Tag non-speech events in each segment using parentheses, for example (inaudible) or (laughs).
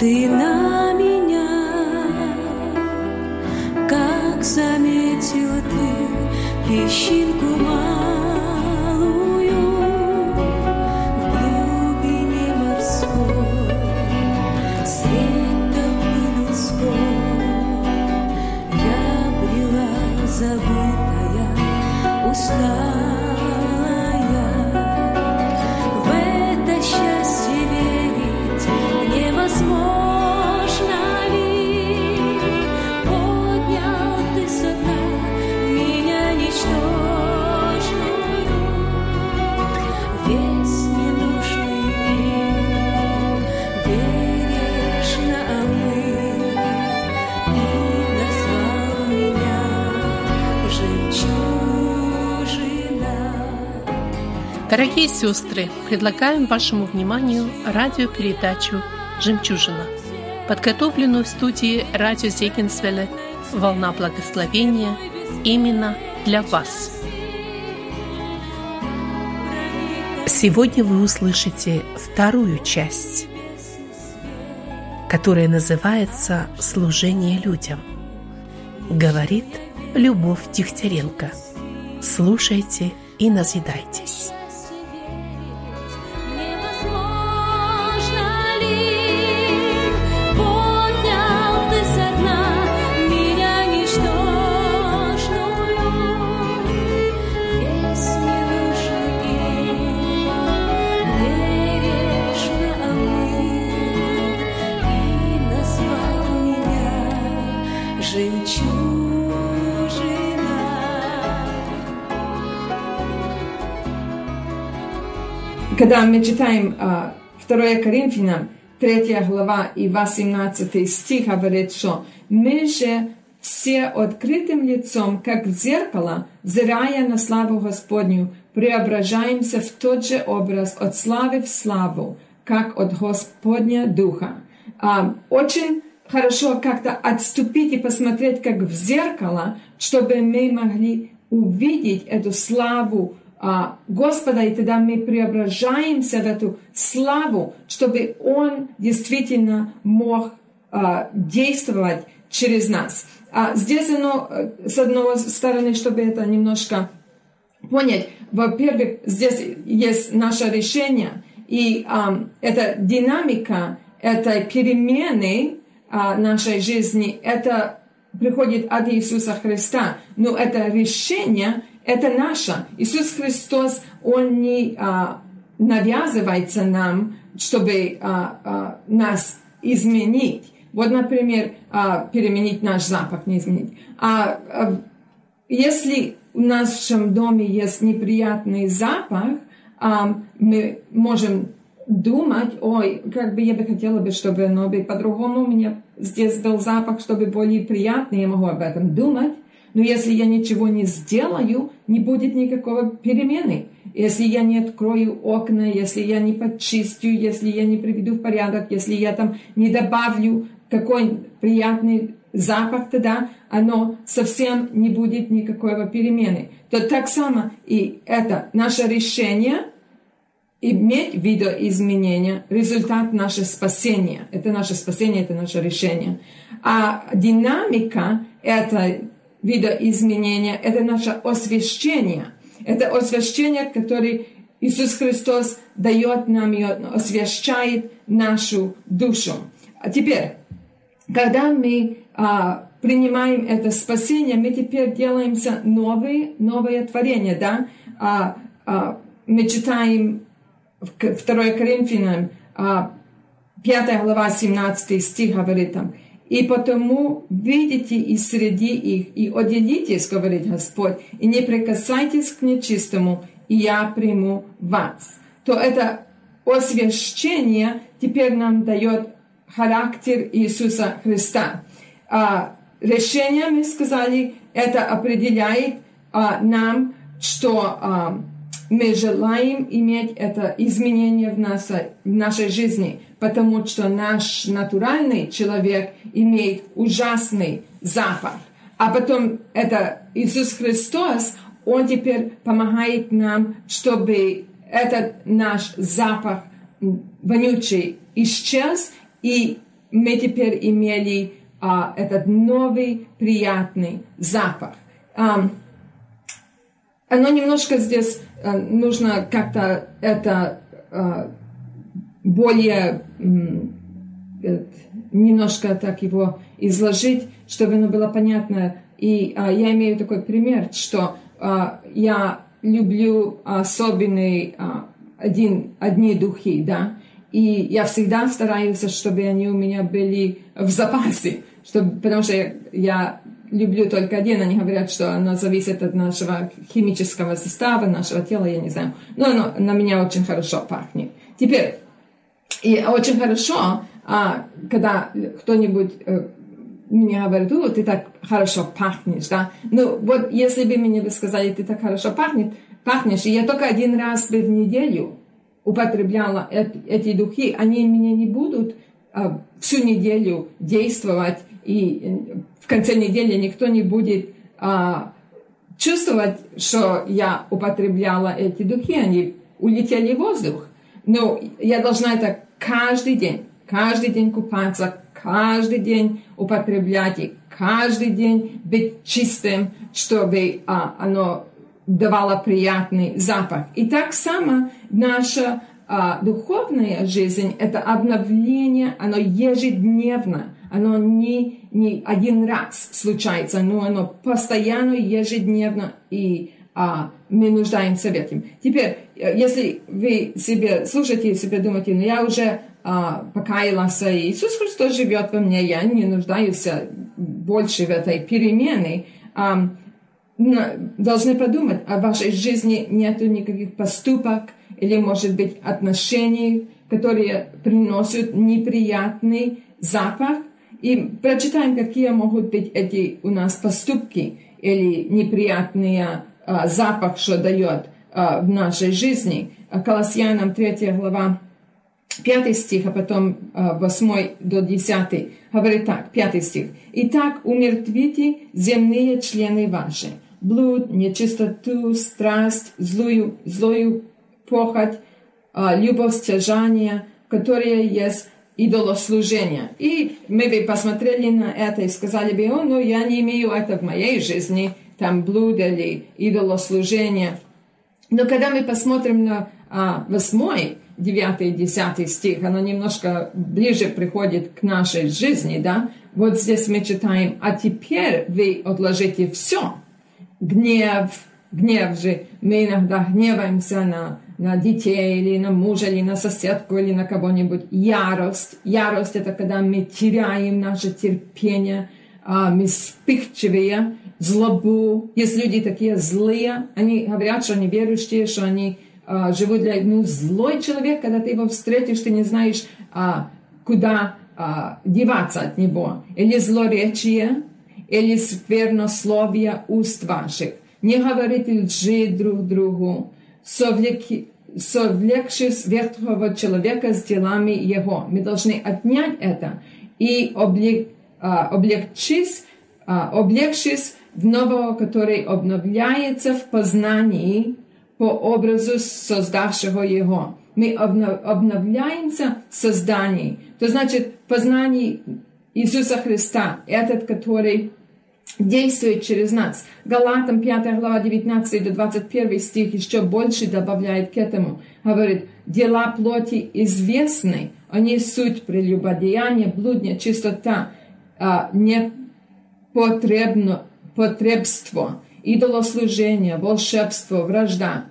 ты на меня, как заметил ты песчинку малую в глубине морской, светом людской. Я брела забытая, устала. Дорогие сестры, предлагаем вашему вниманию радиопередачу «Жемчужина», подготовленную в студии радио Зегенсвелле «Волна благословения» именно для вас. Сегодня вы услышите вторую часть, которая называется «Служение людям». Говорит Любовь Дегтяренко. Слушайте и назидайтесь. Когда мы читаем 2 Коринфянам, 3 глава и 18 стих говорит, что мы же все открытым лицом, как в зеркало, взирая на славу Господню, преображаемся в тот же образ от славы в славу, как от Господня Духа. А, очень хорошо как-то отступить и посмотреть, как в зеркало, чтобы мы могли увидеть эту славу а, Господа, и тогда мы преображаемся в эту славу, чтобы Он действительно мог а, действовать через нас. А здесь оно, э, с одной стороны, чтобы это немножко понять, во-первых, здесь есть наше решение, и а, эта динамика этой перемены а, нашей жизни, это приходит от Иисуса Христа. Но это решение, это наше. Иисус Христос, Он не а, навязывается нам, чтобы а, а, нас изменить. Вот, например, а, переменить наш запах, не изменить. А, а если в нашем доме есть неприятный запах, а, мы можем думать, ой, как бы я бы хотела бы, чтобы оно бы по-другому у меня здесь был запах, чтобы более приятный, я могу об этом думать. Но если я ничего не сделаю, не будет никакого перемены. Если я не открою окна, если я не почистю, если я не приведу в порядок, если я там не добавлю какой приятный запах, тогда оно совсем не будет никакого перемены. То так само и это наше решение иметь видоизменения, результат наше спасения. Это наше спасение, это наше решение. А динамика это видоизменения, это наше освящение. Это освящение, которое Иисус Христос дает нам и освящает нашу душу. А теперь, когда мы а, принимаем это спасение, мы теперь делаемся новые, новое творение, да? А, а, мы читаем 2 Коринфянам, 5 глава, 17 стих говорит там, и потому видите и среди их, и отделитесь, говорит Господь, и не прикасайтесь к нечистому, и я приму вас. То это освящение теперь нам дает характер Иисуса Христа. А, решение, мы сказали, это определяет а, нам, что а, мы желаем иметь это изменение в нашей, в нашей жизни, потому что наш натуральный человек имеет ужасный запах. А потом это Иисус Христос, Он теперь помогает нам, чтобы этот наш запах вонючий исчез, и мы теперь имели а, этот новый приятный запах. А, оно немножко здесь а, нужно как-то это а, более немножко так его изложить, чтобы оно было понятно. И а, я имею такой пример, что а, я люблю особенный а, один, одни духи, да, и я всегда стараюсь, чтобы они у меня были в запасе, чтобы, потому что я, я люблю только один, они говорят, что оно зависит от нашего химического состава, нашего тела, я не знаю, но оно на меня очень хорошо пахнет. Теперь, и очень хорошо, а, когда кто-нибудь э, мне говорит, о, ты так хорошо пахнешь, да. Ну, вот если бы мне бы сказали, ты так хорошо пахнет, пахнешь, и я только один раз бы в неделю употребляла эти духи, они меня не будут а, всю неделю действовать, и э, в конце недели никто не будет а, чувствовать, что я употребляла эти духи, они улетели в воздух. Но я должна это каждый день, каждый день купаться, каждый день употреблять и каждый день быть чистым, чтобы а, оно давало приятный запах. И так само наша а, духовная жизнь – это обновление, оно ежедневно, оно не, не один раз случается, но оно постоянно, ежедневно, и а, мы нуждаемся в этом. Теперь, если вы себе слушаете, себе думаете, ну я уже а, покаялась, и Иисус Христос живет во мне, я не нуждаюсь больше в этой перемене, а, должны подумать, о вашей жизни нету никаких поступок или, может быть, отношений, которые приносят неприятный запах. И прочитаем, какие могут быть эти у нас поступки или неприятный а, запах, что дает а, в нашей жизни. Колоссянам 3 глава 5 стих, а потом 8 до 10 говорит так, 5 стих. «Итак, умертвите земные члены ваши, блуд, нечистоту, страсть, злую, злую похоть, а, любовь стяжания, которая есть идолослужение. И мы бы посмотрели на это и сказали бы, о, ну я не имею это в моей жизни, там блуд или идолослужение. Но когда мы посмотрим на а, 8, 9 и 10 стих, оно немножко ближе приходит к нашей жизни, да, вот здесь мы читаем, а теперь вы отложите все, гнев, гнев же, мы иногда гневаемся на, на детей, или на мужа, или на соседку, или на кого-нибудь. Ярость. Ярость – это когда мы теряем наше терпение, а, мы вспыхчивые, злобу. Есть люди такие злые, они говорят, что они верующие, что они а, живут для... Ну, злой человек, когда ты его встретишь, ты не знаешь, а, куда а, деваться от него. Или злоречие, или сквернословие уст ваших. Не говорите лжи друг другу, совлеки, совлекшись ветхого человека с делами его. Мы должны отнять это и облег, а, облегчись, а, облегчись в нового, который обновляется в познании по образу создавшего его. Мы обновляемся в создании. То значит, познание Иисуса Христа, этот, который действует через нас. Галатам 5 глава 19 до 21 стих еще больше добавляет к этому. Говорит, дела плоти известны, они суть прелюбодеяние, блудня, чистота, а, непотребно, потребство, идолослужение, волшебство, вражда,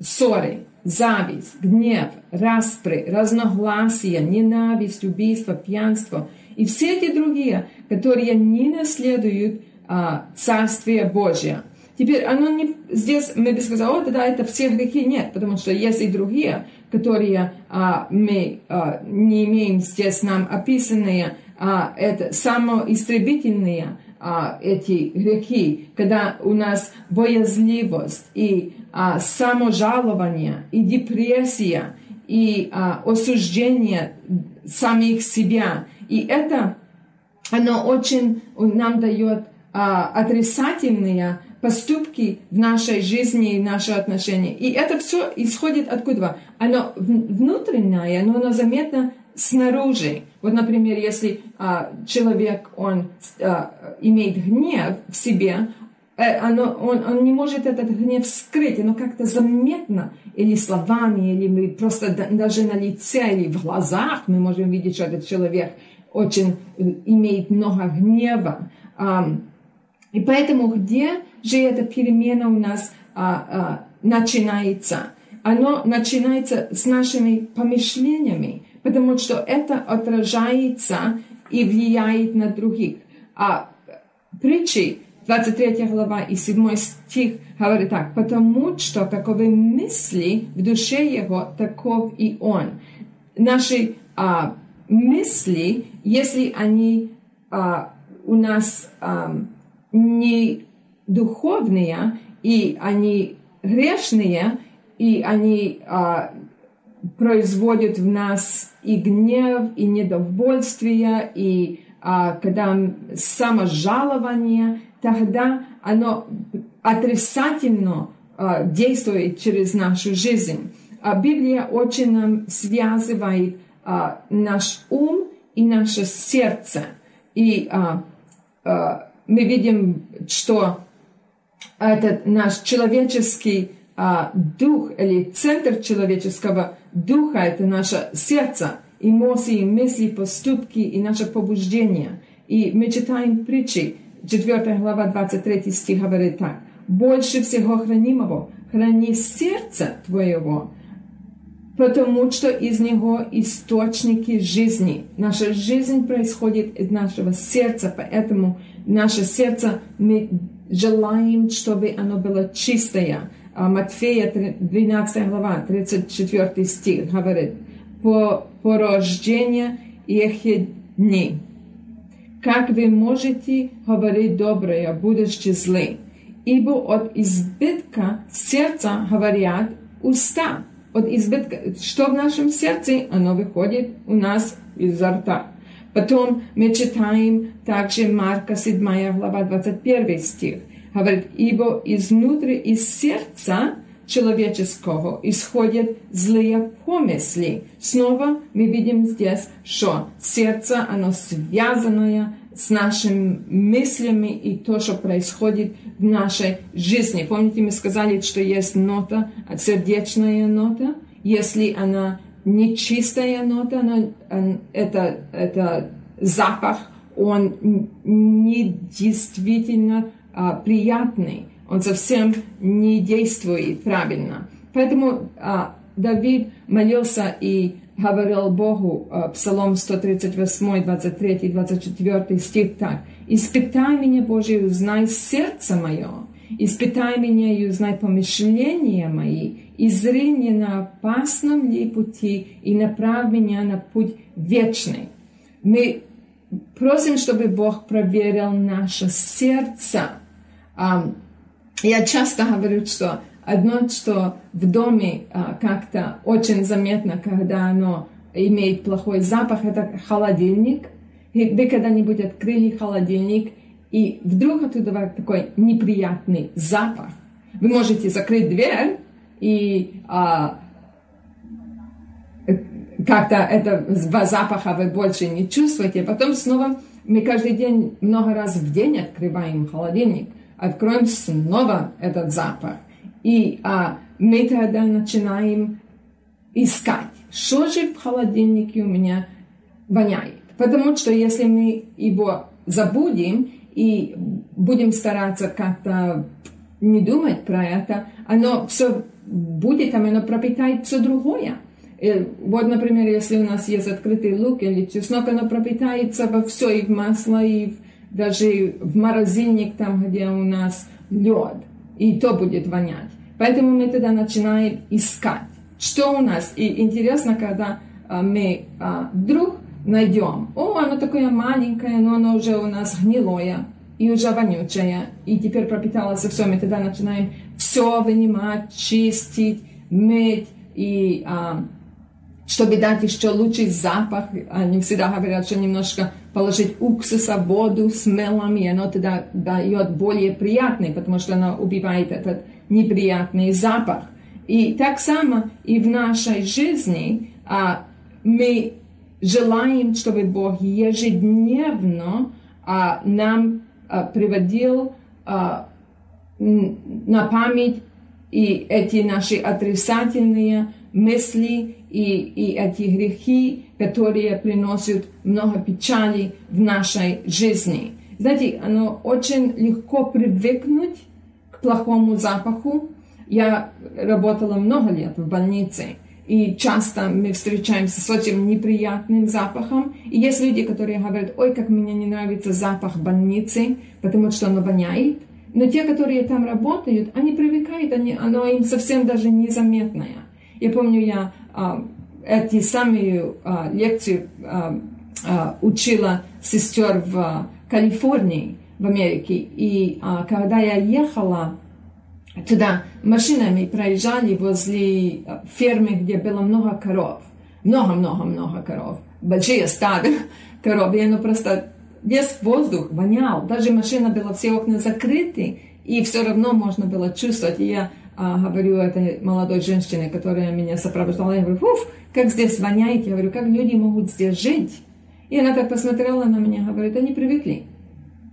ссоры, зависть, гнев, распри, разногласия, ненависть, убийство, пьянство и все эти другие, которые не наследуют а, Царствие Божье. Теперь оно не здесь мы бы сказали, о, да, это все грехи нет, потому что есть и другие, которые а, мы а, не имеем здесь нам описанные, а, это самоистребительные а, эти грехи, когда у нас боязливость и а, саможалование и депрессия и а, осуждение самих себя. И это оно очень нам дает а, отрицательные поступки в нашей жизни и наши отношения. И это все исходит откуда? Оно внутреннее, но оно заметно снаружи. Вот, например, если а, человек, он а, имеет гнев в себе, э, оно, он, он не может этот гнев скрыть, оно как-то заметно, или словами, или мы просто даже на лице, или в глазах мы можем видеть, что этот человек очень э, имеет много гнева. И поэтому где же эта перемена у нас а, а, начинается? Оно начинается с нашими помышлениями, потому что это отражается и влияет на других. А притчи 23 глава и 7 стих говорит так, потому что каковы мысли в душе его, таков и он. Наши а, мысли, если они а, у нас а, не духовные, и они грешные, и они а, производят в нас и гнев, и недовольствие, и а, когда саможалование, тогда оно отрицательно а, действует через нашу жизнь. А Библия очень нам связывает а, наш ум и наше сердце. И а, а, мы видим, что этот наш человеческий а, дух или центр человеческого духа – это наше сердце, эмоции, мысли, поступки и наше побуждение. И мы читаем притчи, 4 глава, 23 стих говорит так. «Больше всего хранимого храни сердце твоего, потому что из него источники жизни. Наша жизнь происходит из нашего сердца, поэтому наше сердце мы желаем, чтобы оно было чистое. А Матфея 12 глава, 34 стих говорит, по, по рождению их дни. Как вы можете говорить доброе, будучи злы? Ибо от избытка сердца говорят уста от избытка, что в нашем сердце, оно выходит у нас изо рта. Потом мы читаем также Марка 7 глава 21 стих. Говорит, ибо изнутри, из сердца человеческого исходят злые помысли. Снова мы видим здесь, что сердце, оно связанное с нашими мыслями и то, что происходит в нашей жизни. Помните, мы сказали, что есть нота, сердечная нота. Если она не чистая нота, но это, это запах, он не действительно а, приятный, он совсем не действует правильно. Поэтому а, Давид молился и говорил Богу, э, Псалом 138, 23, 24 стих так. «Испытай меня, Боже, и узнай сердце мое, испытай меня и узнай помышления мои, и зри не на опасном ли пути, и направь меня на путь вечный». Мы просим, чтобы Бог проверил наше сердце. Я часто говорю, что Одно, что в доме а, как-то очень заметно, когда оно имеет плохой запах, это холодильник. И вы когда-нибудь открыли холодильник, и вдруг оттуда такой неприятный запах. Вы можете закрыть дверь, и а, как-то это запаха вы больше не чувствуете. Потом снова мы каждый день, много раз в день открываем холодильник, откроем снова этот запах. И а, мы тогда начинаем искать, что же в холодильнике у меня воняет. Потому что если мы его забудем и будем стараться как-то не думать про это, оно все будет, там оно пропитает все другое. И вот, например, если у нас есть открытый лук или чеснок, оно пропитается во все, и в масло, и в, даже в морозильник, там, где у нас лед, и то будет вонять. Поэтому мы тогда начинаем искать, что у нас. И интересно, когда а, мы а, вдруг найдем, о, оно такое маленькое, но оно уже у нас гнилое и уже вонючее, и теперь пропиталось все, мы тогда начинаем все вынимать, чистить, мыть, и а, чтобы дать еще лучший запах, они всегда говорят, что немножко положить уксуса, воду с мелом, и оно тогда дает более приятный, потому что оно убивает этот неприятный запах. И так само и в нашей жизни а, мы желаем, чтобы Бог ежедневно а, нам а, приводил а, на память и эти наши отрицательные мысли и, и эти грехи, которые приносят много печали в нашей жизни. Знаете, оно очень легко привыкнуть к плохому запаху. Я работала много лет в больнице, и часто мы встречаемся с очень неприятным запахом. И есть люди, которые говорят, ой, как мне не нравится запах больницы, потому что оно воняет. Но те, которые там работают, они привыкают, они, оно им совсем даже незаметное. Я помню, я эти самые а, лекции а, а, учила сестер в а, Калифорнии, в Америке. И а, когда я ехала туда машинами, проезжали возле а, фермы, где было много коров. Много-много-много коров. Большие стада (laughs) коров. И оно просто весь воздух вонял. Даже машина была, все окна закрыты. И все равно можно было чувствовать. И я а, говорю этой молодой женщине, которая меня сопровождала, я говорю, фуф, как здесь воняет. Я говорю, как люди могут здесь жить? И она так посмотрела на меня, говорит, они привыкли.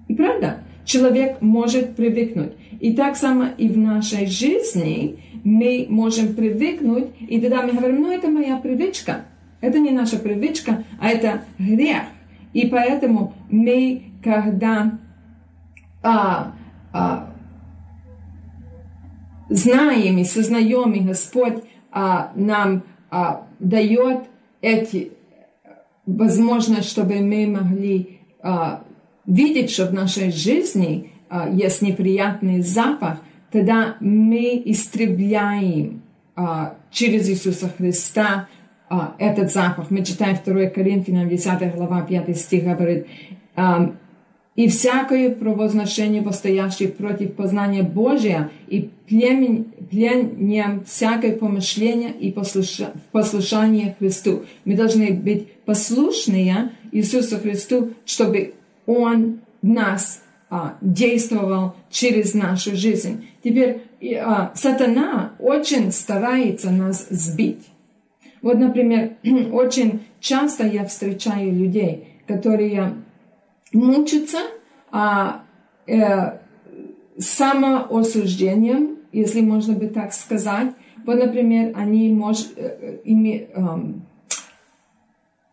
И правда, человек может привыкнуть. И так само и в нашей жизни мы можем привыкнуть, и тогда мы говорим, ну это моя привычка. Это не наша привычка, а это грех. И поэтому мы, когда а, а, знаем и сознаем, и Господь а, нам а, дает эти возможность, чтобы мы могли а, видеть, что в нашей жизни а, есть неприятный запах, тогда мы истребляем а, через Иисуса Христа а, этот запах. Мы читаем 2 Коринфянам 10 глава 5 стих говорит, а, и всякое провозношение, постоящее против познания Божия, и племен, плением всякое помышление и послуша, послушание Христу. Мы должны быть послушные Иисусу Христу, чтобы Он нас а, действовал через нашу жизнь. Теперь а, сатана очень старается нас сбить. Вот, например, (clears throat) очень часто я встречаю людей, которые мучатся а, э, самоосуждением, если можно бы так сказать. Вот, например, они мож, э, име, э,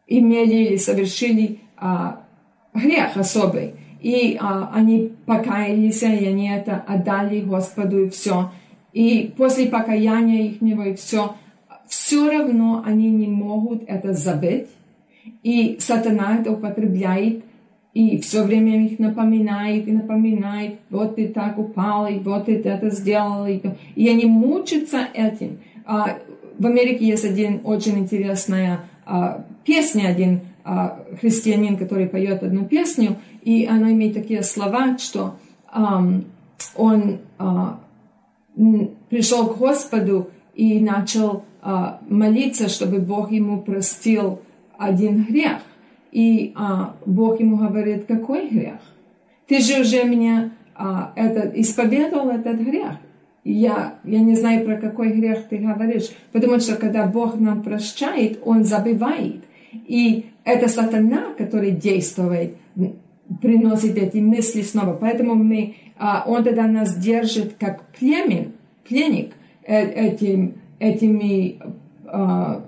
имели или совершили а, грех особый. И а, они покаялись, и они это отдали Господу, и все. И после покаяния их и все, все равно они не могут это забыть. И сатана это употребляет, и все время их напоминает, и напоминает, вот ты так упал, и вот ты это сделал. И, и они мучатся этим. А, в Америке есть один очень интересная а, песня, один а, христианин, который поет одну песню, и она имеет такие слова, что а, он а, пришел к Господу и начал а, молиться, чтобы Бог ему простил один грех. И а, Бог ему говорит, какой грех? Ты же уже меня а, этот, исповедовал этот грех. Я, я не знаю, про какой грех ты говоришь, потому что когда Бог нам прощает, Он забывает. И это сатана, который действует, приносит эти мысли снова. Поэтому мы, а, он тогда нас держит как племен, пленник э, этим, этими а,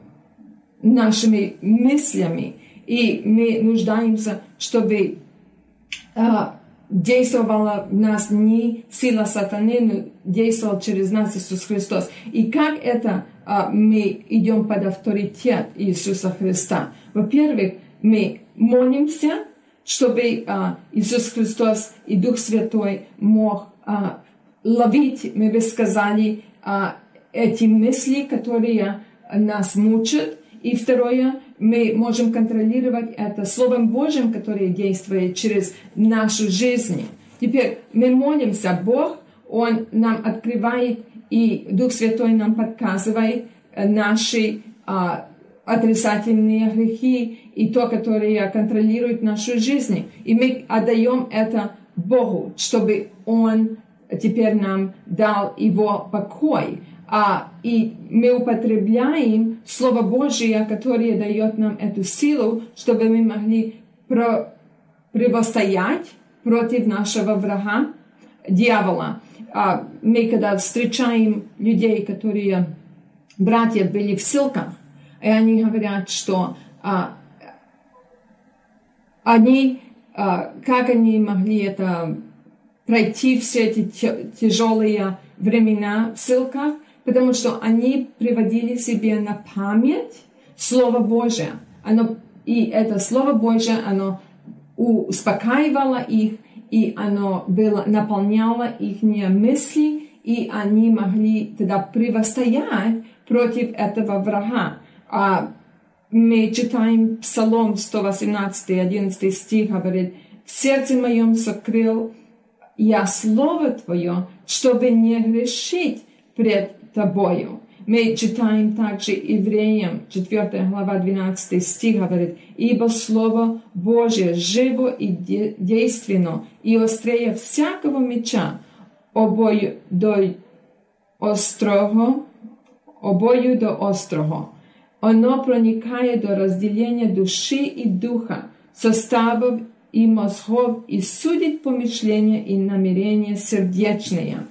нашими мыслями. И мы нуждаемся, чтобы а, действовала в нас не сила сатаны, но действовал через нас Иисус Христос. И как это а, мы идем под авторитет Иисуса Христа? Во-первых, мы молимся, чтобы а, Иисус Христос и Дух Святой мог а, ловить, мы бы сказали, а, эти мысли, которые нас мучат. И второе, мы можем контролировать это Словом Божьим, которое действует через нашу жизнь. Теперь мы молимся, Бог, Он нам открывает, и Дух Святой нам подсказывает наши а, отрицательные грехи и то, которое контролирует нашу жизнь. И мы отдаем это Богу, чтобы Он теперь нам дал Его покой. А, и мы употребляем Слово Божие, которое дает нам эту силу, чтобы мы могли про, противостоять против нашего врага, дьявола. А, мы когда встречаем людей, которые, братья, были в ссылках, и они говорят, что а, они, а, как они могли это пройти все эти тяжелые времена в ссылках, потому что они приводили себе на память Слово Божие. Оно, и это Слово Божие, оно успокаивало их, и оно было, наполняло их мысли, и они могли тогда противостоять против этого врага. А мы читаем Псалом 118, 11 стих, говорит, «В сердце моем сокрыл я Слово Твое, чтобы не грешить пред Тобою». Мы читаем также Евреям, 4 глава, 12 стих, говорит, «Ибо Слово Божие живо и действенно, и острее всякого меча, обою до острого, обою до острого, оно проникает до разделения души и духа, составов и мозгов, и судит помышления и намерения сердечные.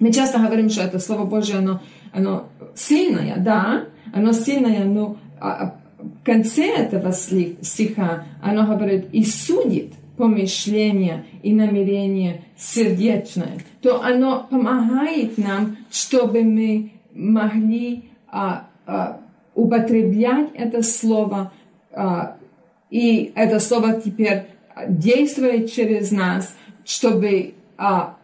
Мы часто говорим, что это Слово Божье, оно, оно сильное, да, оно сильное, но а, в конце этого стиха оно говорит и судит помышления и намерения сердечное, то оно помогает нам, чтобы мы могли а, а, употреблять это слово, а, и это слово теперь действует через нас, чтобы а,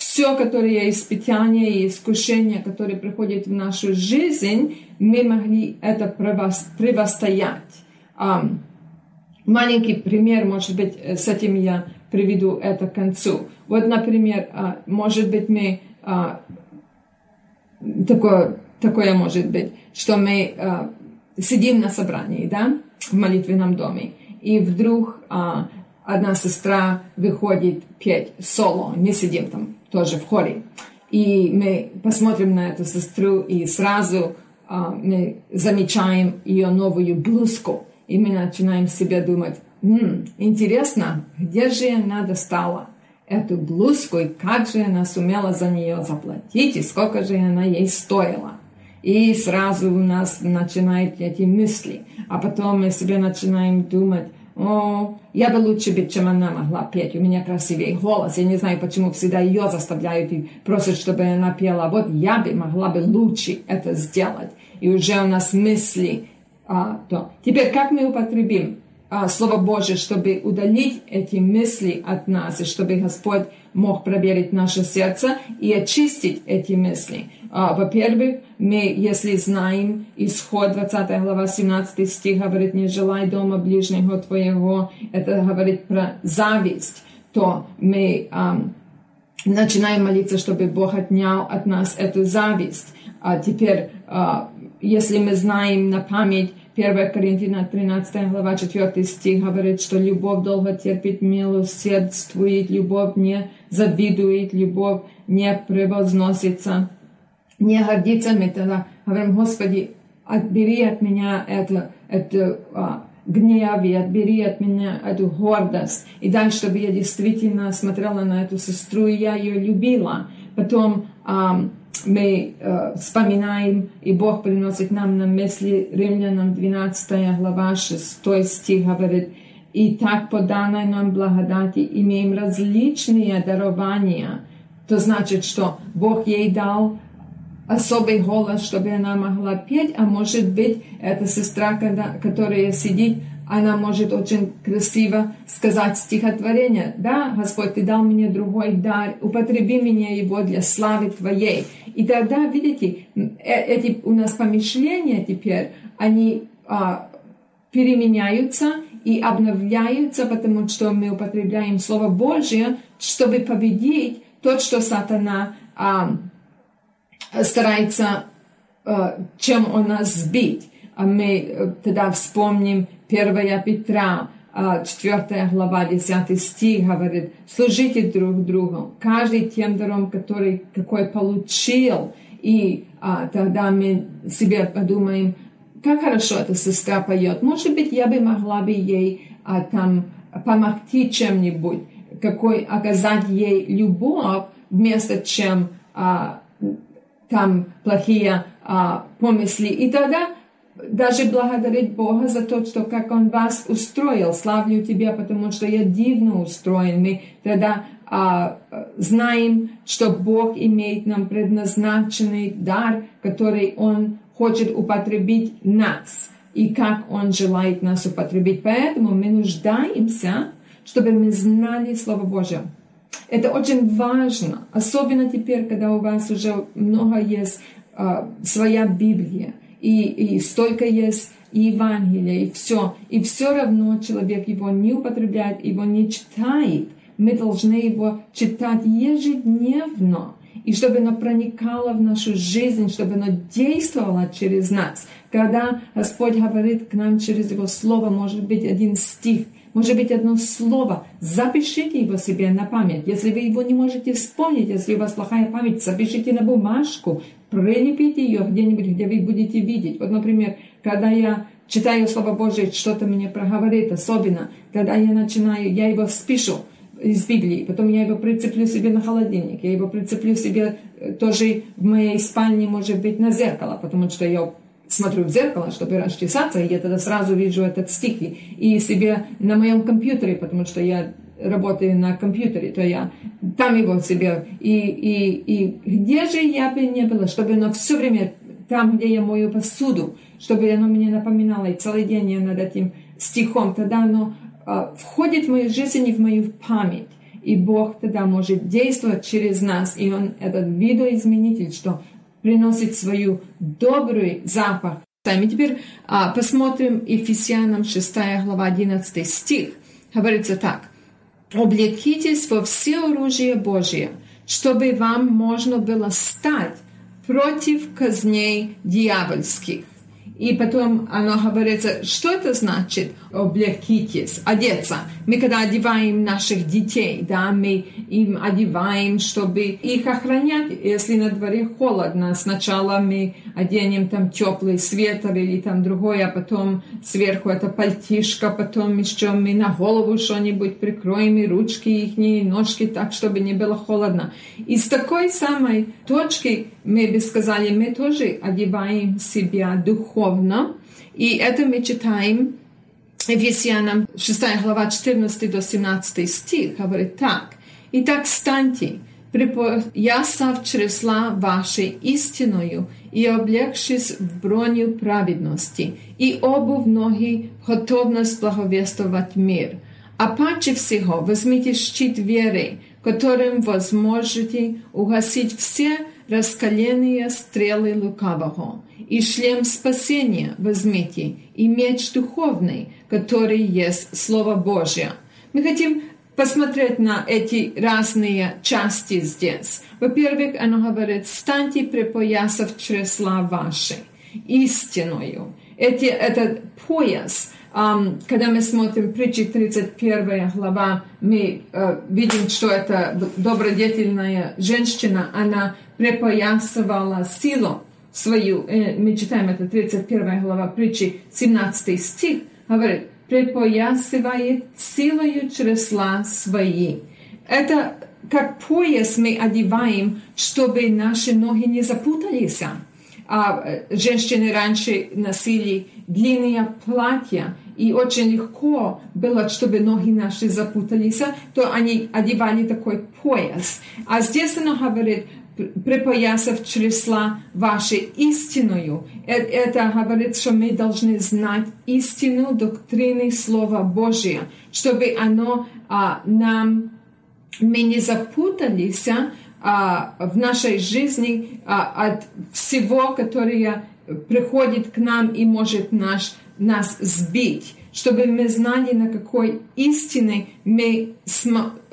все, которое испытание и искушение, которые приходят в нашу жизнь, мы могли это противостоять. Маленький пример, может быть, с этим я приведу это к концу. Вот, например, может быть, мы такое такое может быть, что мы э, сидим на собрании, да, в молитвенном доме, и вдруг э, одна сестра выходит петь соло, мы сидим там тоже в хоре, и мы посмотрим на эту сестру, и сразу э, мы замечаем ее новую блузку, и мы начинаем себе думать, М, интересно, где же она достала эту блузку, и как же она сумела за нее заплатить, и сколько же она ей стоила. И сразу у нас начинают эти мысли. А потом мы себе начинаем думать, о, я бы лучше быть, чем она могла петь. У меня красивый голос. Я не знаю, почему всегда ее заставляют и просят, чтобы она пела. Вот я бы могла бы лучше это сделать. И уже у нас мысли. А, то. Теперь, как мы употребим а, Слово Божие, чтобы удалить эти мысли от нас, и чтобы Господь мог проверить наше сердце и очистить эти мысли? А, во-первых, мы, если знаем исход 20 глава 17 стих, говорит, не желай дома ближнего твоего, это говорит про зависть, то мы um, начинаем молиться, чтобы Бог отнял от нас эту зависть. А теперь, если мы знаем на память 1 Коринфянам 13 глава 4 стих говорит, что любовь долго терпит, милосердствует, любовь не завидует, любовь не превозносится не гордиться, мы тогда говорим, Господи, отбери от меня это, это а, гнев и отбери от меня эту гордость. И дай, чтобы я действительно смотрела на эту сестру, и я ее любила. Потом а, мы а, вспоминаем, и Бог приносит нам на мысли Римлянам 12 глава 6 стих говорит, и так по данной нам благодати имеем различные дарования. То значит, что Бог ей дал особый голос, чтобы она могла петь, а может быть, эта сестра, когда, которая сидит, она может очень красиво сказать стихотворение. Да, Господь, Ты дал мне другой дар, употреби меня его для славы Твоей. И тогда, видите, э, эти у нас помышления теперь, они а, переменяются и обновляются, потому что мы употребляем Слово Божье, чтобы победить то, что сатана а, старается, э, чем он нас сбить. А мы э, тогда вспомним 1 Петра, 4 э, глава, 10 стих говорит, служите друг другу, каждый тем даром, который какой получил, и а, тогда мы себе подумаем, как хорошо эта сестра поет. Может быть, я бы могла бы ей а, там помогти чем-нибудь, какой оказать ей любовь, вместо чем а, там плохие а, помысли. И тогда даже благодарить Бога за то, что как Он вас устроил. Славлю Тебя, потому что я дивно устроен. Мы тогда а, знаем, что Бог имеет нам предназначенный дар, который Он хочет употребить нас и как Он желает нас употребить. Поэтому мы нуждаемся, чтобы мы знали Слово Божье. Это очень важно, особенно теперь, когда у вас уже много есть а, своя Библия, и, и столько есть и Евангелия, и все. И все равно человек его не употребляет, его не читает. Мы должны его читать ежедневно. И чтобы оно проникало в нашу жизнь, чтобы оно действовало через нас. Когда Господь говорит к нам через Его Слово, может быть, один стих, может быть, одно слово. Запишите его себе на память. Если вы его не можете вспомнить, если у вас плохая память, запишите на бумажку, прилепите ее где-нибудь, где вы будете видеть. Вот, например, когда я читаю Слово Божие, что-то мне проговорит особенно, тогда я начинаю, я его спишу из Библии, потом я его прицеплю себе на холодильник, я его прицеплю себе э, тоже в моей спальне, может быть, на зеркало, потому что я смотрю в зеркало, чтобы расчесаться, и я тогда сразу вижу этот стих. И себе на моем компьютере, потому что я работаю на компьютере, то я там его себе. И, и, и где же я бы не была, чтобы оно все время там, где я мою посуду, чтобы оно мне напоминало, и целый день я над этим стихом, тогда оно э, входит в мою жизнь и в мою память. И Бог тогда может действовать через нас, и Он этот видоизменитель, что приносит свою добрый запах. И теперь а, посмотрим Ефесянам 6 глава 11 стих. Говорится так. «Облекитесь во все оружие Божие, чтобы вам можно было стать против казней дьявольских». И потом оно говорится, что это значит облекитесь, одеться. Мы когда одеваем наших детей, да, мы им одеваем, чтобы их охранять. Если на дворе холодно, сначала мы оденем там теплый свитер или там другой, а потом сверху это пальтишко, потом еще мы на голову что-нибудь прикроем и ручки их, ножки так, чтобы не было холодно. И с такой самой точки мы бы сказали, мы тоже одеваем себя духовно, и это мы читаем Ефесянам 6 глава 14 до 17 стих, говорит так. «Итак, станьте, припоясав чресла вашей истиною и облегшись в броню праведности, и обув ноги готовность благовествовать мир. А паче всего возьмите щит веры, которым вы сможете угасить все раскаленные стрелы лукавого, и шлем спасения возьмите, и меч духовный, который есть Слово Божье. Мы хотим посмотреть на эти разные части здесь. Во-первых, оно говорит, станьте припоясав чресла ваши, истинную. Эти, этот пояс, um, когда мы смотрим притчи 31 глава, мы uh, видим, что это добродетельная женщина, она припоясывала силу свою, э, мы читаем это 31 глава притчи, 17 стих, говорит, припоясывает силою чресла свои. Это как пояс мы одеваем, чтобы наши ноги не запутались. А э, женщины раньше носили длинные платья, и очень легко было, чтобы ноги наши запутались, то они одевали такой пояс. А здесь она говорит, припоясав чресла вашей истиною. Это говорит, что мы должны знать истину доктрины Слова Божия, чтобы оно а, нам, мы не запутались а, в нашей жизни а, от всего, которое приходит к нам и может наш, нас сбить, чтобы мы знали, на какой истине мы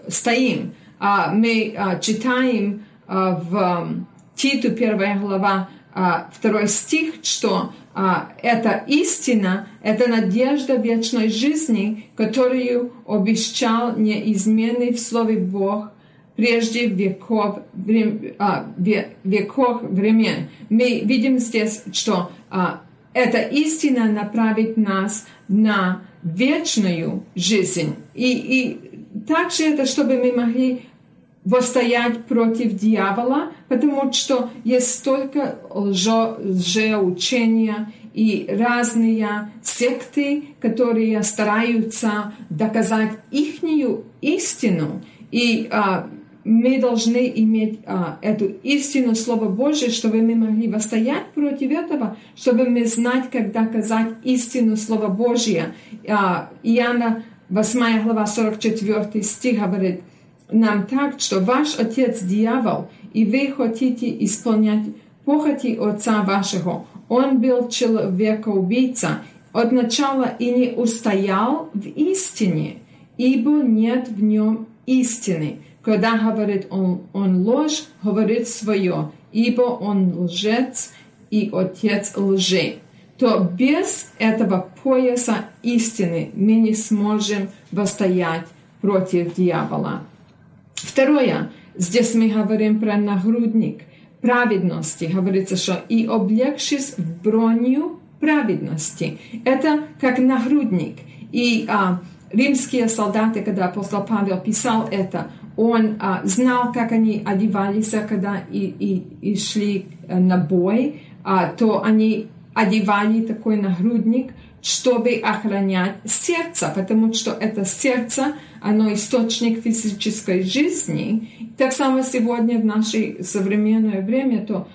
стоим. А, мы а, читаем а, в Титу, первая глава, а, второй стих, что а, это истина, это надежда вечной жизни, которую обещал неизменный в Слове Бог прежде веков, врем, а, веков времен. Мы видим здесь, что а, эта истина направит нас на вечную жизнь. И, и также это, чтобы мы могли восстоять против дьявола, потому что есть столько лжеучения и разные секты, которые стараются доказать ихнюю истину. И а, мы должны иметь а, эту истину Слова Божие, чтобы мы могли восстоять против этого, чтобы мы знать, как доказать истину Слова Божия. А, Иоанна 8 глава 44 стих говорит нам так, что ваш отец дьявол, и вы хотите исполнять похоти отца вашего. Он был человека-убийца от начала и не устоял в истине, ибо нет в нем истины. Когда говорит он, он ложь, говорит свое, ибо он лжец и отец лжи. То без этого пояса истины мы не сможем восстоять против дьявола. Второе. Здесь мы говорим про нагрудник – праведности. Говорится, что «и облегшись в броню праведности». Это как нагрудник. И а, римские солдаты, когда апостол Павел писал это, он а, знал, как они одевались, когда и, и, и шли э, на бой, а, то они одевали такой нагрудник, чтобы охранять сердце, потому что это сердце, оно источник физической жизни. Так само сегодня в наше современное время, то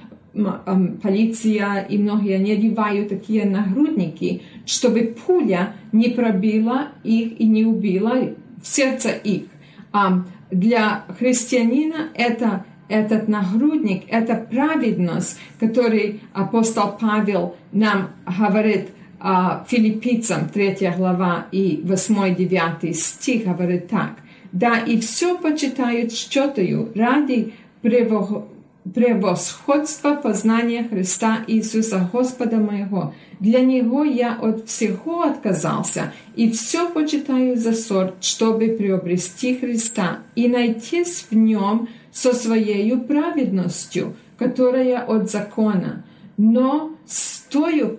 полиция и многие одевают такие нагрудники, чтобы пуля не пробила их и не убила в сердце их. А для христианина это этот нагрудник, это праведность, который апостол Павел нам говорит – филиппийцам 3 глава и 8-9 стих говорит так. «Да и все почитают счетою ради превосходства познания Христа Иисуса Господа моего. Для Него я от всего отказался, и все почитаю за сорт, чтобы приобрести Христа и найтись в Нем со Своей праведностью, которая от закона, но с тою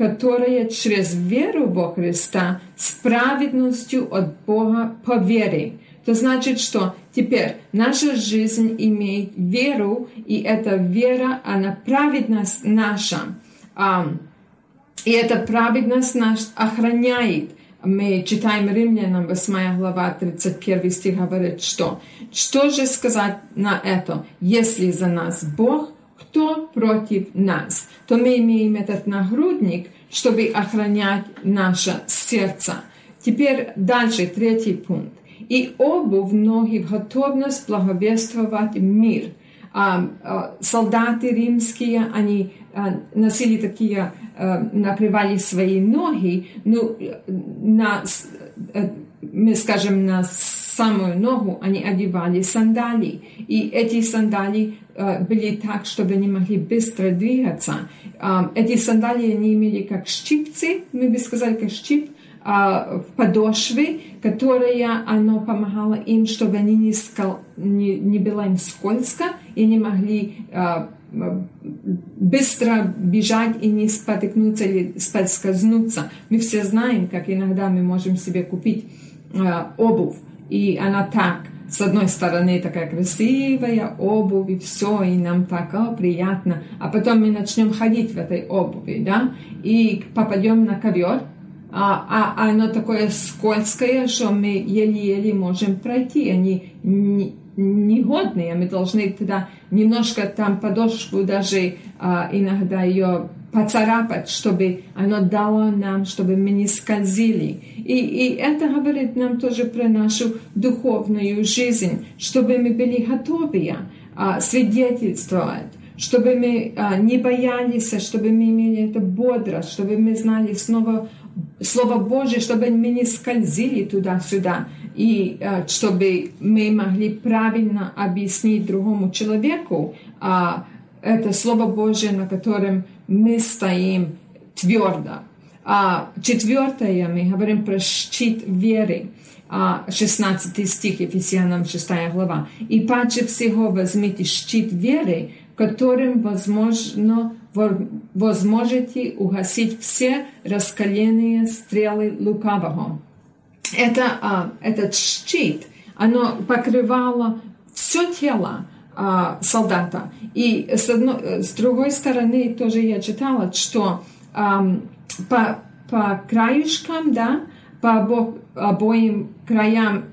которая через веру во Христа с праведностью от Бога по вере. То значит, что теперь наша жизнь имеет веру, и эта вера, она праведность наша. И эта праведность нас охраняет. Мы читаем Римлянам 8 глава 31 стих говорит, что что же сказать на это? Если за нас Бог – кто против нас, то мы имеем этот нагрудник, чтобы охранять наше сердце. Теперь дальше, третий пункт. И обувь ноги в готовность благовествовать мир. А, а, солдаты римские, они а, носили такие, а, накрывали свои ноги, ну, на, э, мы скажем, на самую ногу они одевали сандалии. И эти сандалии э, были так, чтобы они могли быстро двигаться. Э, эти сандалии не имели как щипцы, мы бы сказали, как щип, в подошве, которая оно помогало им, чтобы они не, скал, не, не было им скользко и не могли э, быстро бежать и не спотыкнуться или споскользнуться. Мы все знаем, как иногда мы можем себе купить обувь, и она так, с одной стороны, такая красивая обувь, и все, и нам так о, приятно. А потом мы начнем ходить в этой обуви, да, и попадем на ковер, а, а оно такое скользкое, что мы еле-еле можем пройти. Они не, негодные, мы должны тогда немножко там подошву даже а, иногда ее поцарапать, чтобы оно дало нам, чтобы мы не скользили. И, и это говорит нам тоже про нашу духовную жизнь, чтобы мы были готовы а, свидетельствовать, чтобы мы а, не боялись, чтобы мы имели это бодрость, чтобы мы знали снова Слово Божье, чтобы мы не скользили туда-сюда, и а, чтобы мы могли правильно объяснить другому человеку а, это Слово Божье, на котором мы стоим твердо. А четвертое, мы говорим про щит веры. 16 стих Ефесянам 6 глава. «И паче всего возьмите щит веры, которым возможно, возможете угасить все раскаленные стрелы лукавого». Это, а, этот щит, оно покрывало все тело а, солдата. И с, одной, с другой стороны тоже я читала, что а, по, по краешкам, да, по обо, обоим краям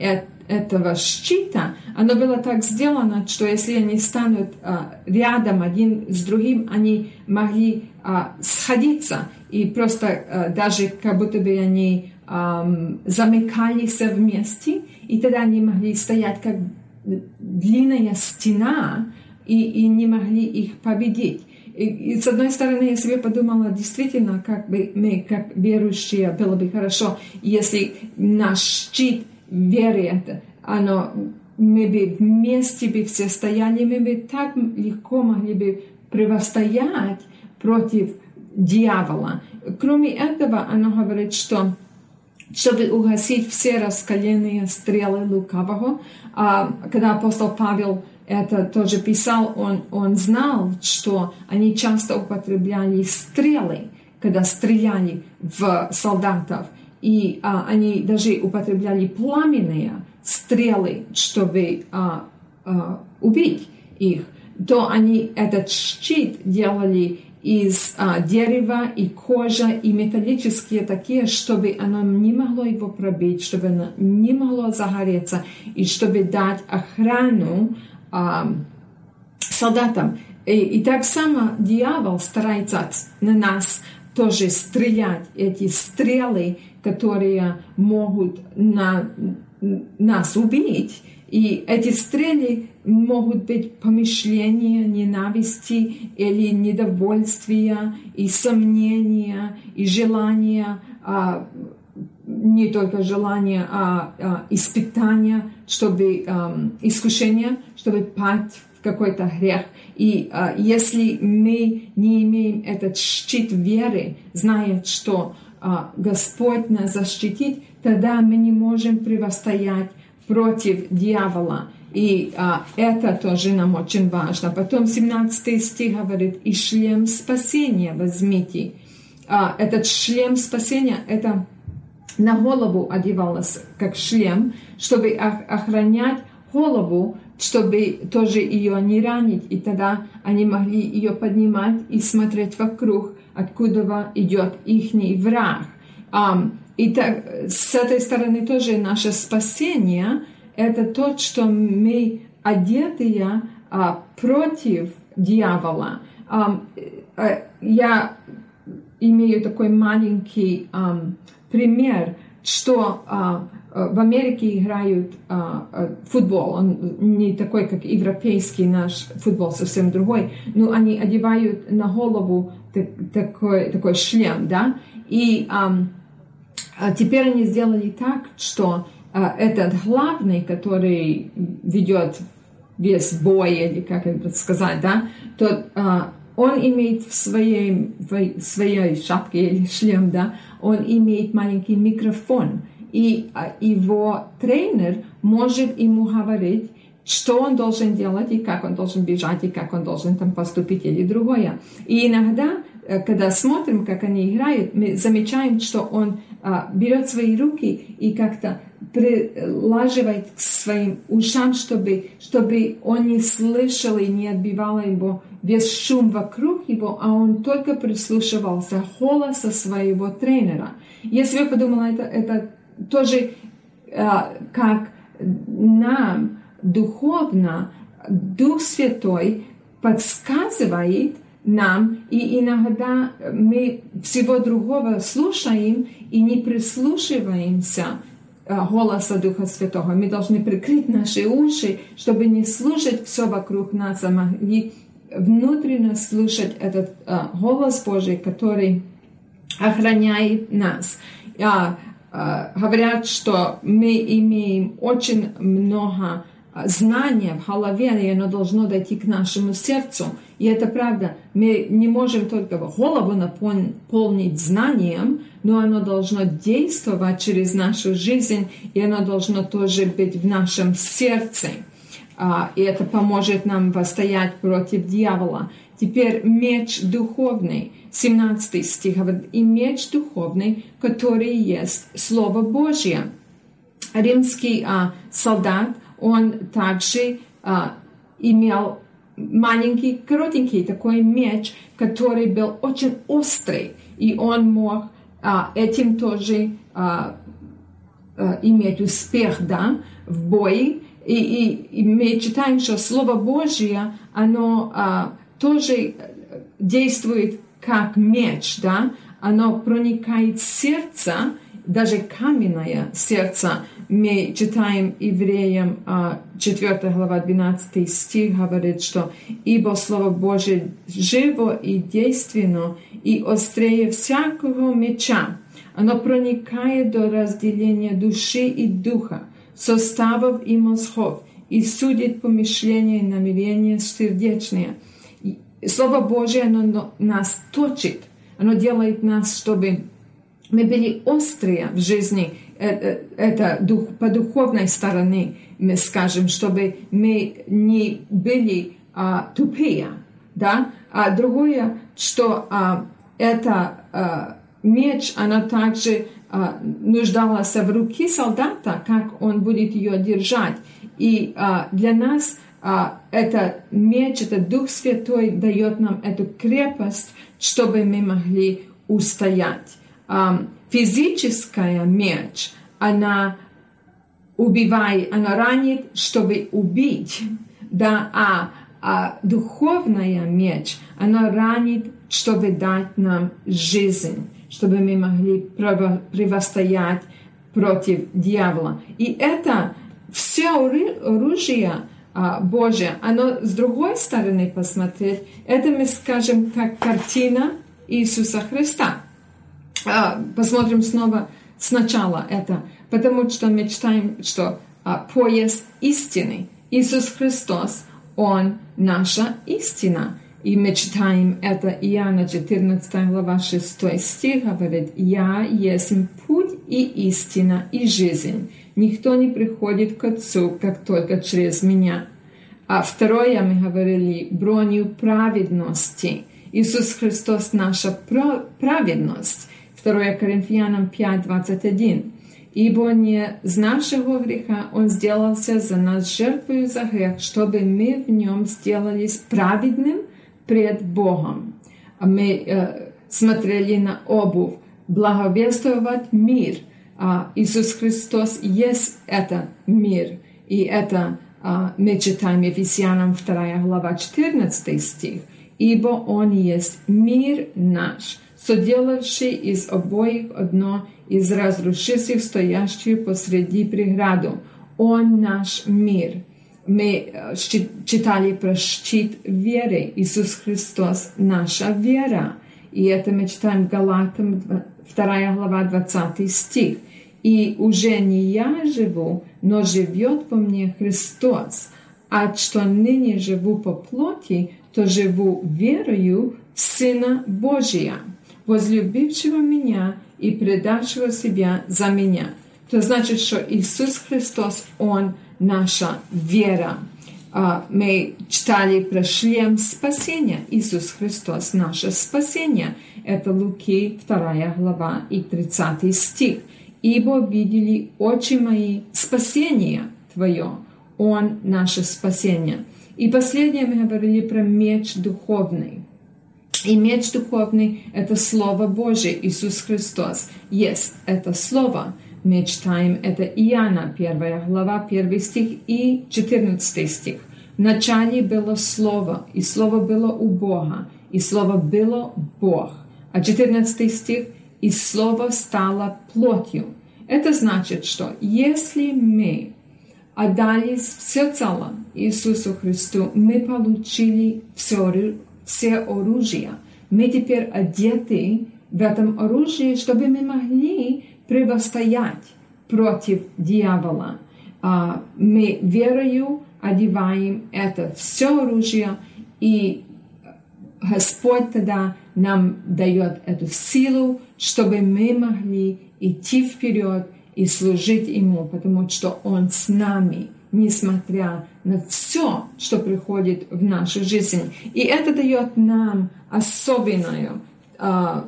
этого щита, оно было так сделано, что если они станут а, рядом один с другим, они могли а, сходиться и просто а, даже как будто бы они а, замыкались вместе, и тогда они могли стоять как длинная стена и, и не могли их победить. И, и с одной стороны, я себе подумала, действительно, как бы мы, как верующие, было бы хорошо, если наш щит веры, это, оно, мы бы вместе бы все стояли, мы бы так легко могли бы противостоять против дьявола. Кроме этого, оно говорит, что чтобы угасить все раскаленные стрелы лукавого. А, когда апостол Павел это тоже писал, он, он знал, что они часто употребляли стрелы, когда стреляли в солдатов. И а, они даже употребляли пламенные стрелы, чтобы а, а, убить их. То они этот щит делали из а, дерева и кожа и металлические такие, чтобы оно не могло его пробить, чтобы оно не могло загореться и чтобы дать охрану а, солдатам. И, и так само дьявол старается на нас тоже стрелять эти стрелы, которые могут на, нас убить. И эти стрелы могут быть помышления, ненависти или недовольствия, и сомнения, и желания, а, не только желания, а, а испытания, чтобы а, искушение, чтобы пать в какой-то грех. И а, если мы не имеем этот щит веры, зная, что а, Господь нас защитит, тогда мы не можем противостоять против дьявола. И а, это тоже нам очень важно. Потом 17 стих говорит, и шлем спасения возьмите. А, этот шлем спасения, это на голову одевалось как шлем, чтобы охранять голову, чтобы тоже ее не ранить. И тогда они могли ее поднимать и смотреть вокруг, откуда идет их враг. И так, с этой стороны тоже наше спасение – это то, что мы одетые а, против дьявола. А, я имею такой маленький пример, что а, в Америке играют а, футбол. Он не такой, как европейский наш футбол, совсем другой. Но они одевают на голову такой, такой шлем, да, и а теперь они сделали так, что а, этот главный, который ведет весь бой, или как это сказать, да, то а, он имеет в своей, в своей шапке или шлем, да, он имеет маленький микрофон, и а, его тренер может ему говорить, что он должен делать, и как он должен бежать, и как он должен там поступить, или другое. И иногда Э, когда смотрим, как они играют, мы замечаем, что он а, берет свои руки и как-то прилаживает к своим ушам, чтобы, чтобы он не слышал и не отбивал его весь шум вокруг его, а он только прислушивался голоса своего тренера. Я себе подумала, это, это тоже а, как нам духовно Дух Святой подсказывает, нам, и иногда мы всего другого слушаем и не прислушиваемся голоса Духа Святого. Мы должны прикрыть наши уши, чтобы не слушать все вокруг нас, а могли внутренне слушать этот а, голос Божий, который охраняет нас. А, а, говорят, что мы имеем очень много знания в голове, и оно должно дойти к нашему сердцу. И это правда. Мы не можем только голову наполнить знанием, но оно должно действовать через нашу жизнь, и оно должно тоже быть в нашем сердце. А, и это поможет нам восстоять против дьявола. Теперь меч духовный, 17 стих и меч духовный, который есть Слово Божье. Римский а, солдат, он также а, имел маленький, коротенький такой меч, который был очень острый, и он мог а, этим тоже а, а, иметь успех да, в бое. И, и, и мы читаем, что Слово Божье, оно а, тоже действует как меч, да, оно проникает в сердце, даже каменное сердце, мы читаем евреям 4 а, глава 12 стих говорит, что «Ибо Слово Божие живо и действенно, и острее всякого меча, оно проникает до разделения души и духа, составов и мозгов, и судит помышления и намерения сердечные». Слово Божие, оно нас точит, оно делает нас, чтобы мы были острые в жизни, Э, э, это дух, по духовной стороне, мы скажем, чтобы мы не были а, тупые, да, а другое, что а, это а, меч, она также а, нуждалась в руке солдата, как он будет ее держать. И а, для нас а, это меч, это Дух Святой дает нам эту крепость, чтобы мы могли устоять. А, физическая меч, она убивает, она ранит, чтобы убить, да, а, а духовная меч, она ранит, чтобы дать нам жизнь, чтобы мы могли противостоять против дьявола. И это все оружие а, Божье, оно с другой стороны посмотреть, это мы скажем как картина Иисуса Христа. А, посмотрим снова сначала это, потому что мы читаем, что а, пояс истины. Иисус Христос, Он наша истина. И мы читаем это Иоанна 14 глава 6 стих, говорит, «Я есть путь и истина и жизнь. Никто не приходит к Отцу, как только через меня». А второе, мы говорили, броню праведности. Иисус Христос наша праведность. 2 Коринфянам 5, 21. «Ибо не с нашего греха Он сделался за нас жертвою за грех, чтобы мы в нем сделались праведным пред Богом». А мы э, смотрели на обувь, благовествовать мир. А Иисус Христос есть это мир. И это а, мы читаем Ефесянам 2 глава 14 стих. «Ибо Он есть мир наш» соделавший из обоих одно, из разрушивших стоящую посреди преграду. Он наш мир. Мы э, читали про щит веры. Иисус Христос – наша вера. И это мы читаем Галатам 2 глава 20 стих. «И уже не я живу, но живет во мне Христос. А что ныне живу по плоти, то живу верою в Сына Божия» возлюбившего меня и предавшего себя за меня. То значит, что Иисус Христос, Он наша вера. А, мы читали про шлем спасения. Иисус Христос, наше спасение. Это Луки 2 глава и 30 стих. «Ибо видели очи мои спасение Твое, Он наше спасение». И последнее мы говорили про меч духовный. И меч духовный – это Слово Божие, Иисус Христос. Есть это Слово. Мы читаем это Иоанна, 1 глава, 1 стих и 14 стих. В начале было Слово, и Слово было у Бога, и Слово было Бог. А 14 стих – и Слово стало плотью. Это значит, что если мы отдались всецело Иисусу Христу, мы получили все все оружие. Мы теперь одеты в этом оружии, чтобы мы могли противостоять против дьявола. А, мы верою одеваем это все оружие и Господь тогда нам дает эту силу, чтобы мы могли идти вперед и служить Ему, потому что Он с нами, несмотря на все, что приходит в нашу жизнь. И это дает нам особенное э,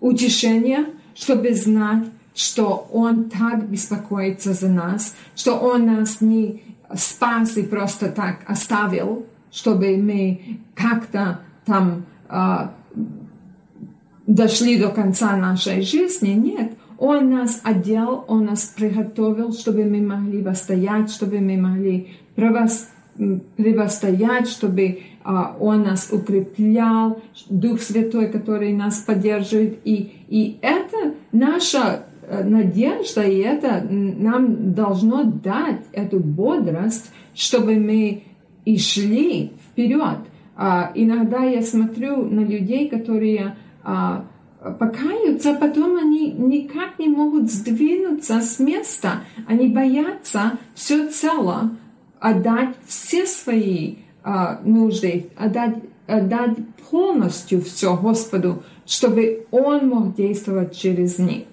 утешение, чтобы знать, что Он так беспокоится за нас, что Он нас не спас и просто так оставил, чтобы мы как-то там э, дошли до конца нашей жизни. Нет, Он нас одел, Он нас приготовил, чтобы мы могли восстоять, чтобы мы могли превостоять, чтобы а, Он нас укреплял, Дух Святой, который нас поддерживает. И, и это наша э, надежда, и это нам должно дать эту бодрость, чтобы мы и шли вперед. А, иногда я смотрю на людей, которые покаются, а потом они никак не могут сдвинуться с места. Они боятся все цело отдать все свои а, нужды, отдать, отдать полностью все Господу, чтобы Он мог действовать через них.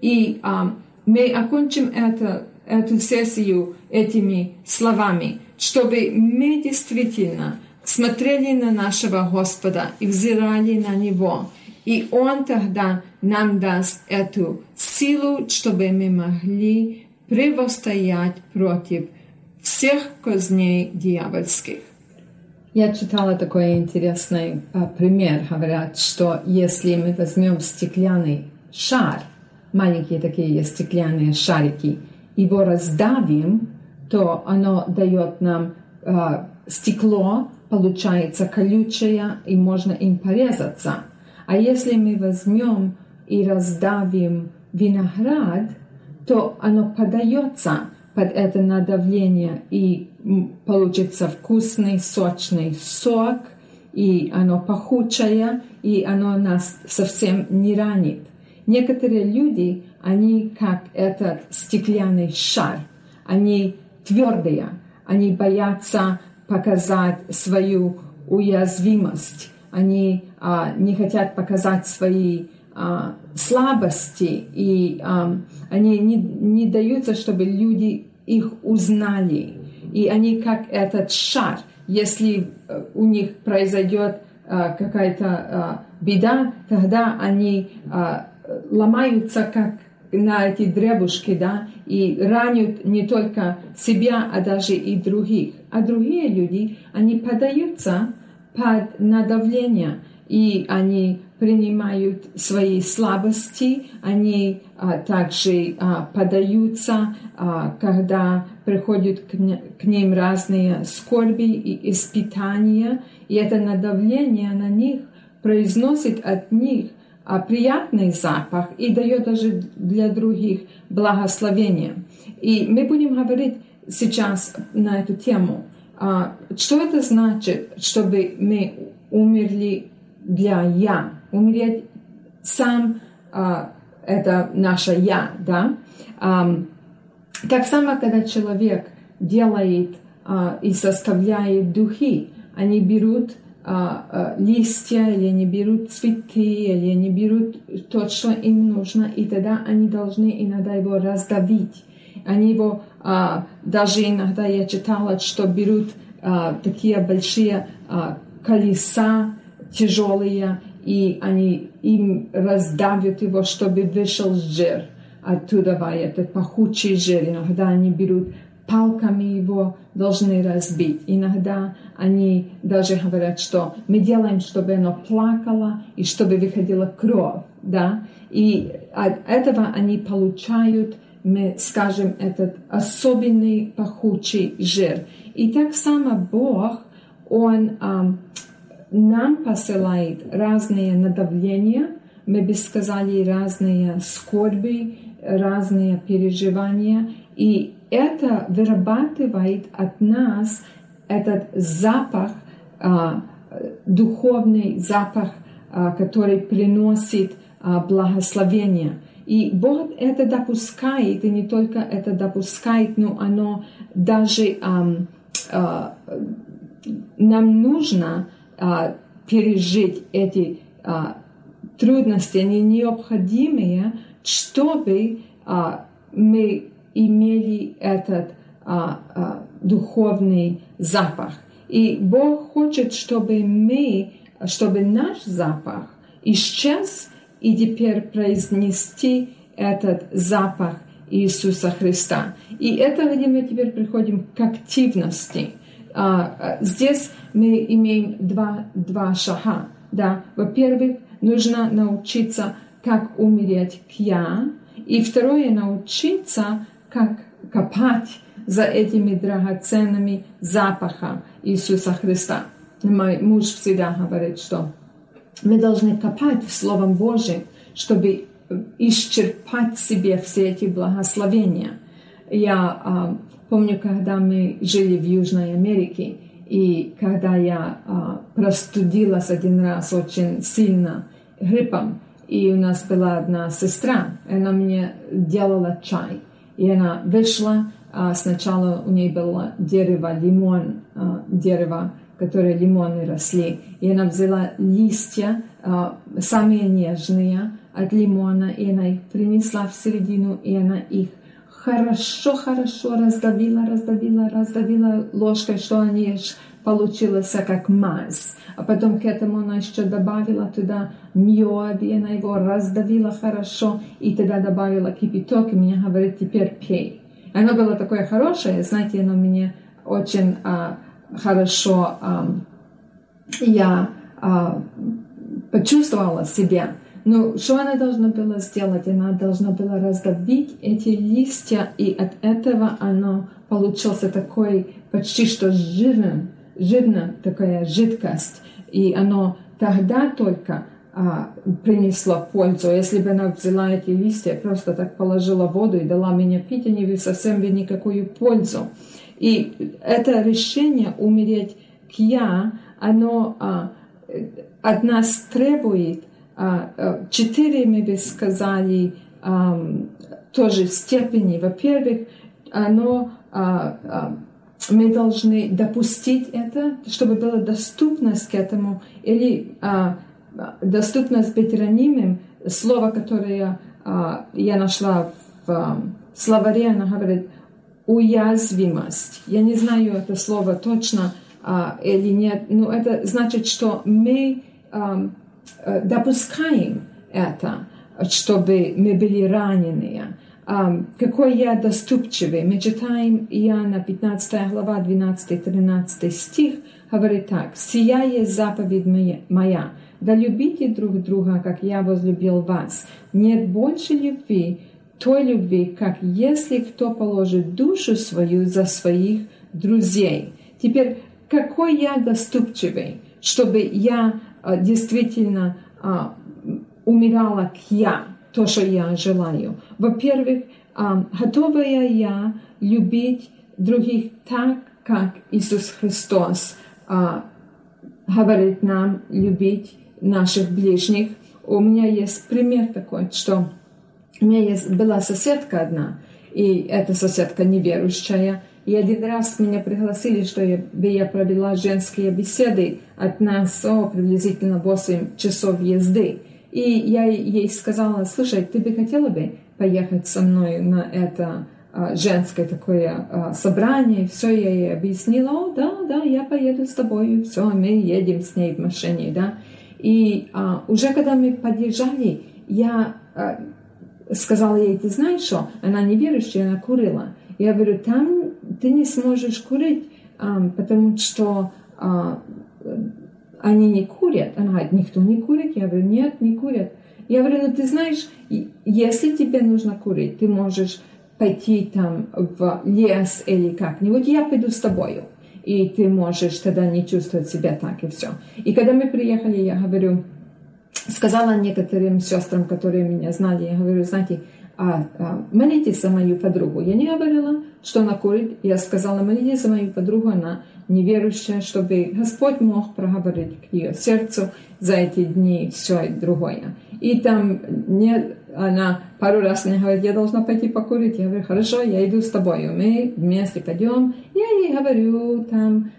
И а, мы окончим это, эту сессию этими словами, чтобы мы действительно смотрели на нашего Господа и взирали на Него. И Он тогда нам даст эту силу, чтобы мы могли противостоять против всех козней дьявольских. Я читала такой интересный а, пример. Говорят, что если мы возьмем стеклянный шар, маленькие такие стеклянные шарики, его раздавим, то оно дает нам а, стекло, получается колючее, и можно им порезаться. А если мы возьмем и раздавим виноград, то оно подается под это надавление, и получится вкусный, сочный сок, и оно пахучее, и оно нас совсем не ранит. Некоторые люди, они как этот стеклянный шар, они твердые, они боятся показать свою уязвимость, они а, не хотят показать свои а, слабости, и а, они не, не даются, чтобы люди их узнали. И они как этот шар, если э, у них произойдет а, какая-то а, беда, тогда они а, ломаются как на эти дребушки, да, и ранят не только себя, а даже и других. А другие люди, они подаются под надавление, и они принимают свои слабости, они а, также а, подаются, а, когда приходят к, к ним разные скорби и испытания, и это надавление на них произносит от них а, приятный запах и дает даже для других благословение. И мы будем говорить сейчас на эту тему. А, что это значит, чтобы мы умерли для «я», умереть сам а, это наше я, да. А, так само, когда человек делает а, и составляет духи, они берут а, а, листья, или они берут цветы, или они берут то, что им нужно, и тогда они должны иногда его раздавить. Они его, а, даже иногда я читала, что берут а, такие большие а, колеса тяжелые, и они им раздавят его, чтобы вышел жир оттуда, этот пахучий жир. Иногда они берут палками его, должны разбить. Иногда они даже говорят, что мы делаем, чтобы оно плакало и чтобы выходила кровь, да, и от этого они получают, мы скажем, этот особенный пахучий жир. И так само Бог, Он нам посылает разные надавления, мы бы сказали, разные скорби, разные переживания, и это вырабатывает от нас этот запах, а, духовный запах, а, который приносит а, благословение. И Бог это допускает, и не только это допускает, но оно даже а, а, нам нужно а, пережить эти а, трудности, они необходимые, чтобы а, мы имели этот а, а, духовный запах. И Бог хочет, чтобы мы, чтобы наш запах исчез, и теперь произнести этот запах Иисуса Христа. И это, где теперь приходим к активности. А, здесь мы имеем два, два шага. Да? Во-первых, нужно научиться, как умереть к «я», и второе, научиться, как копать за этими драгоценными запахами Иисуса Христа. Мой муж всегда говорит, что мы должны копать в Словом Божьем, чтобы исчерпать себе все эти благословения. Я а, помню, когда мы жили в Южной Америке, и когда я а, простудилась один раз очень сильно гриппом, и у нас была одна сестра, она мне делала чай, и она вышла, а сначала у нее было дерево, лимон, а, дерево, которое лимоны росли, и она взяла листья, а, самые нежные, от лимона, и она их принесла в середину, и она их хорошо-хорошо раздавила, раздавила, раздавила ложкой, что они получилось как мазь. А потом к этому она еще добавила туда мед, и она его раздавила хорошо, и тогда добавила кипяток, и мне говорит, теперь пей. Оно было такое хорошее, знаете, оно мне очень а, хорошо, я а, почувствовала себя. Но что она должна была сделать? Она должна была раздавить эти листья, и от этого оно получился такой почти что жирным, жирная такая жидкость. И оно тогда только а, принесло пользу. Если бы она взяла эти листья, просто так положила воду и дала мне пить, они бы совсем бы никакую пользу. И это решение умереть к я, оно а, от нас требует а, а, четыре, мы бы сказали, тоже степени. Во-первых, оно мы должны допустить это, чтобы была доступность к этому, или а, доступность быть ранимым. Слово, которое а, я нашла в а, словаре, она говорит уязвимость. Я не знаю это слово точно а, или нет, но это значит, что мы а, допускаем это, чтобы мы были ранены. Какой я доступчивый. Мы читаем Иоанна 15 глава 12-13 стих, говорит так. «Сия есть заповедь моя, да любите друг друга, как я возлюбил вас. Нет больше любви, той любви, как если кто положит душу свою за своих друзей». Теперь, какой я доступчивый, чтобы я а, действительно а, умирала к я, то, что я желаю. Во-первых, а, готовая я любить других так, как Иисус Христос говорит нам любить наших ближних. У меня есть пример такой, что у меня есть, была соседка одна, и эта соседка неверующая, и один раз меня пригласили, что я, я провела женские беседы от нас о приблизительно 8 часов езды. И я ей сказала, слушай, ты бы хотела бы поехать со мной на это а, женское такое а, собрание, все я ей объяснила, о, да, да, я поеду с тобой, все, мы едем с ней в машине, да. И а, уже когда мы подъезжали, я а, сказала ей, ты знаешь что, она неверующая, она курила. Я говорю, там ты не сможешь курить, потому что а, они не курят. Она говорит, никто не курит. Я говорю, нет, не курят. Я говорю, ну ты знаешь, если тебе нужно курить, ты можешь пойти там в лес или как-нибудь, я пойду с тобою. И ты можешь тогда не чувствовать себя так, и все. И когда мы приехали, я говорю, сказала некоторым сестрам, которые меня знали, я говорю, знаете, а, а, молитесь за мою подругу. Я не говорила, что она курит. Я сказала, молитесь за мою подругу, она неверующая, чтобы Господь мог проговорить к ее сердцу за эти дни все другое. И там не, она пару раз мне говорит, я должна пойти покурить. Я говорю, хорошо, я иду с тобой. Мы вместе пойдем. Я ей говорю там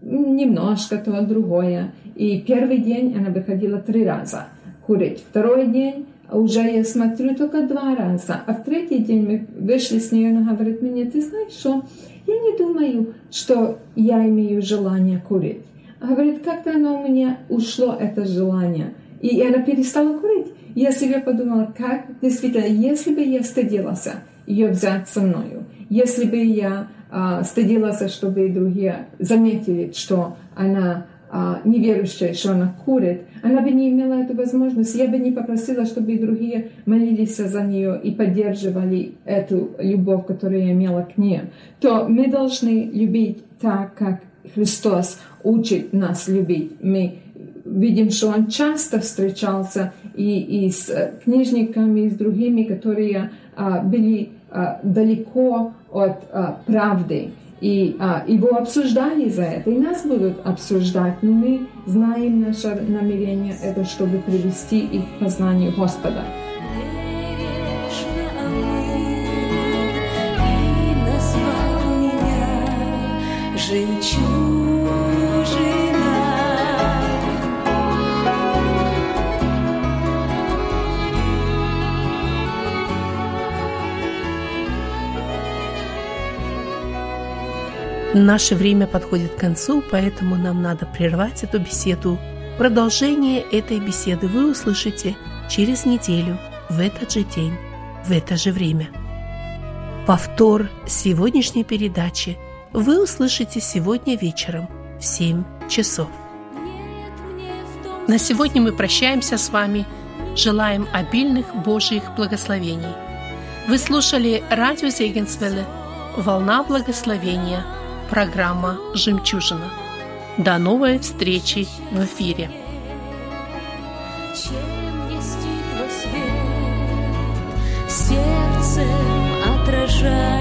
немножко то другое. И первый день она выходила три раза курить. Второй день уже я смотрю только два раза. А в третий день мы вышли с ней, она говорит мне, ты знаешь что, я не думаю, что я имею желание курить. Говорит, как-то оно у меня ушло, это желание. И она перестала курить. Я себе подумала, как действительно, если бы я стыдилась ее взять со мною, если бы я а, стыдилась, чтобы другие заметили, что она а, неверующая, что она курит, она бы не имела эту возможность. Я бы не попросила, чтобы и другие молились за нее и поддерживали эту любовь, которую я имела к ней. То мы должны любить так, как Христос учит нас любить. Мы видим, что он часто встречался и, и с книжниками, и с другими, которые а, были а, далеко от а, правды. И а, его обсуждали за это, и нас будут обсуждать, но мы знаем наше намерение, это чтобы привести их к познанию Господа. Наше время подходит к концу, поэтому нам надо прервать эту беседу. Продолжение этой беседы вы услышите через неделю, в этот же день, в это же время. Повтор сегодняшней передачи вы услышите сегодня вечером в 7 часов. На сегодня мы прощаемся с вами. Желаем обильных Божьих благословений. Вы слушали радио Зегенсвелле «Волна благословения» Программа «Жемчужина». До новой встречи в эфире. Сердцем отражай